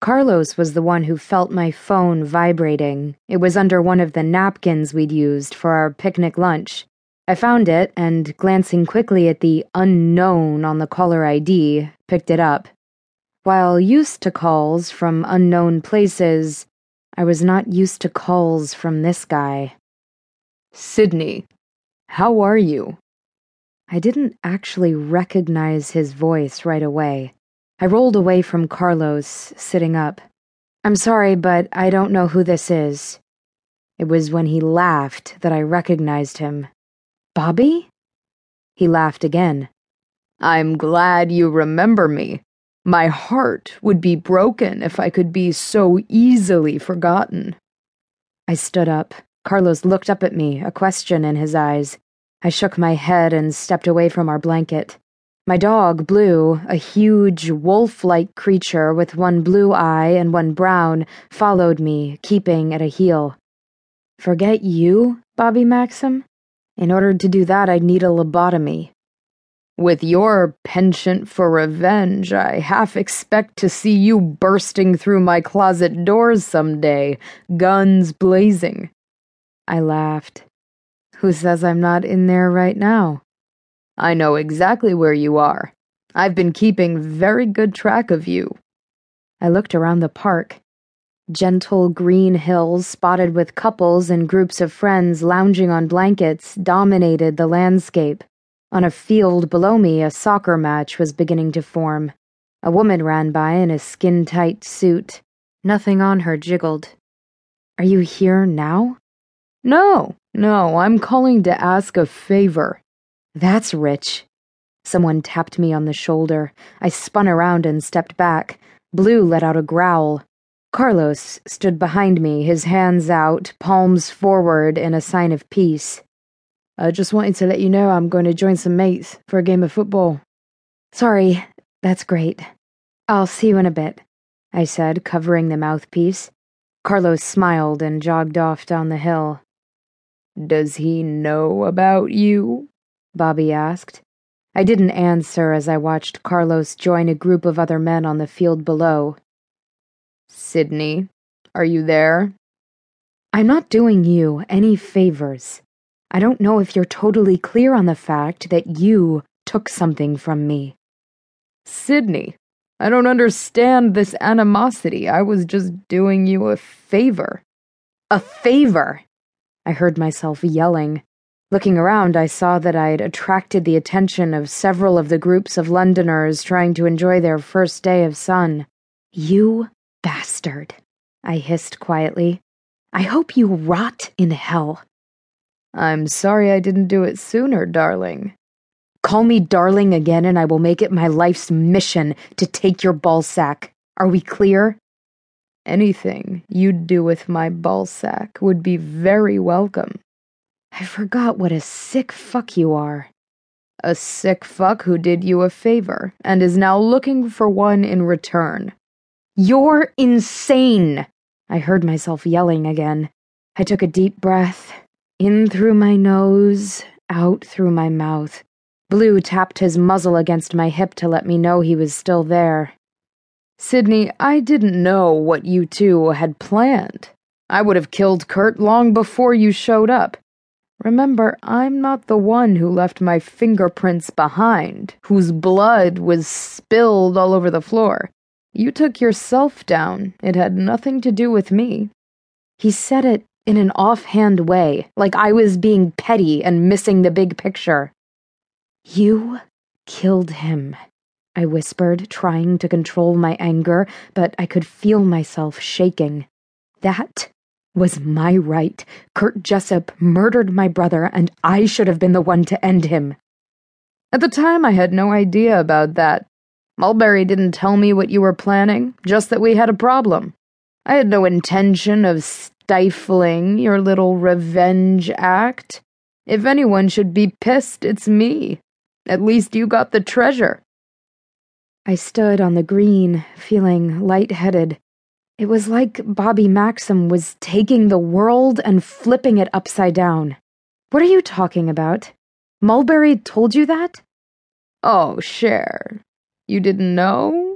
Carlos was the one who felt my phone vibrating. It was under one of the napkins we'd used for our picnic lunch. I found it and, glancing quickly at the unknown on the caller ID, picked it up. While used to calls from unknown places, I was not used to calls from this guy. Sydney, how are you? I didn't actually recognize his voice right away. I rolled away from Carlos, sitting up. I'm sorry, but I don't know who this is. It was when he laughed that I recognized him. Bobby? He laughed again. I'm glad you remember me. My heart would be broken if I could be so easily forgotten. I stood up. Carlos looked up at me, a question in his eyes. I shook my head and stepped away from our blanket. My dog, Blue, a huge wolf like creature with one blue eye and one brown, followed me, keeping at a heel. Forget you, Bobby Maxim? In order to do that, I'd need a lobotomy. With your penchant for revenge, I half expect to see you bursting through my closet doors someday, guns blazing. I laughed. Who says I'm not in there right now? I know exactly where you are. I've been keeping very good track of you. I looked around the park. Gentle green hills spotted with couples and groups of friends lounging on blankets dominated the landscape. On a field below me, a soccer match was beginning to form. A woman ran by in a skin tight suit. Nothing on her jiggled. Are you here now? No, no, I'm calling to ask a favor. That's rich. Someone tapped me on the shoulder. I spun around and stepped back. Blue let out a growl. Carlos stood behind me, his hands out, palms forward in a sign of peace. I just wanted to let you know I'm going to join some mates for a game of football. Sorry, that's great. I'll see you in a bit, I said, covering the mouthpiece. Carlos smiled and jogged off down the hill. Does he know about you? Bobby asked. I didn't answer as I watched Carlos join a group of other men on the field below. Sydney, are you there? I'm not doing you any favors. I don't know if you're totally clear on the fact that you took something from me. Sydney, I don't understand this animosity. I was just doing you a favor. A favor? I heard myself yelling. Looking around, I saw that I had attracted the attention of several of the groups of Londoners trying to enjoy their first day of sun. You bastard, I hissed quietly. I hope you rot in hell. I'm sorry I didn't do it sooner, darling. Call me darling again, and I will make it my life's mission to take your ballsack. Are we clear? Anything you'd do with my ballsack would be very welcome. I forgot what a sick fuck you are. A sick fuck who did you a favor and is now looking for one in return. You're insane! I heard myself yelling again. I took a deep breath, in through my nose, out through my mouth. Blue tapped his muzzle against my hip to let me know he was still there. Sydney, I didn't know what you two had planned. I would have killed Kurt long before you showed up. Remember, I'm not the one who left my fingerprints behind, whose blood was spilled all over the floor. You took yourself down. It had nothing to do with me. He said it in an offhand way, like I was being petty and missing the big picture. You killed him, I whispered, trying to control my anger, but I could feel myself shaking. That was my right. Kurt Jessup murdered my brother, and I should have been the one to end him. At the time, I had no idea about that. Mulberry didn't tell me what you were planning, just that we had a problem. I had no intention of stifling your little revenge act. If anyone should be pissed, it's me. At least you got the treasure. I stood on the green, feeling light-headed. It was like Bobby Maxim was taking the world and flipping it upside down. What are you talking about? Mulberry told you that? Oh, Cher. You didn't know?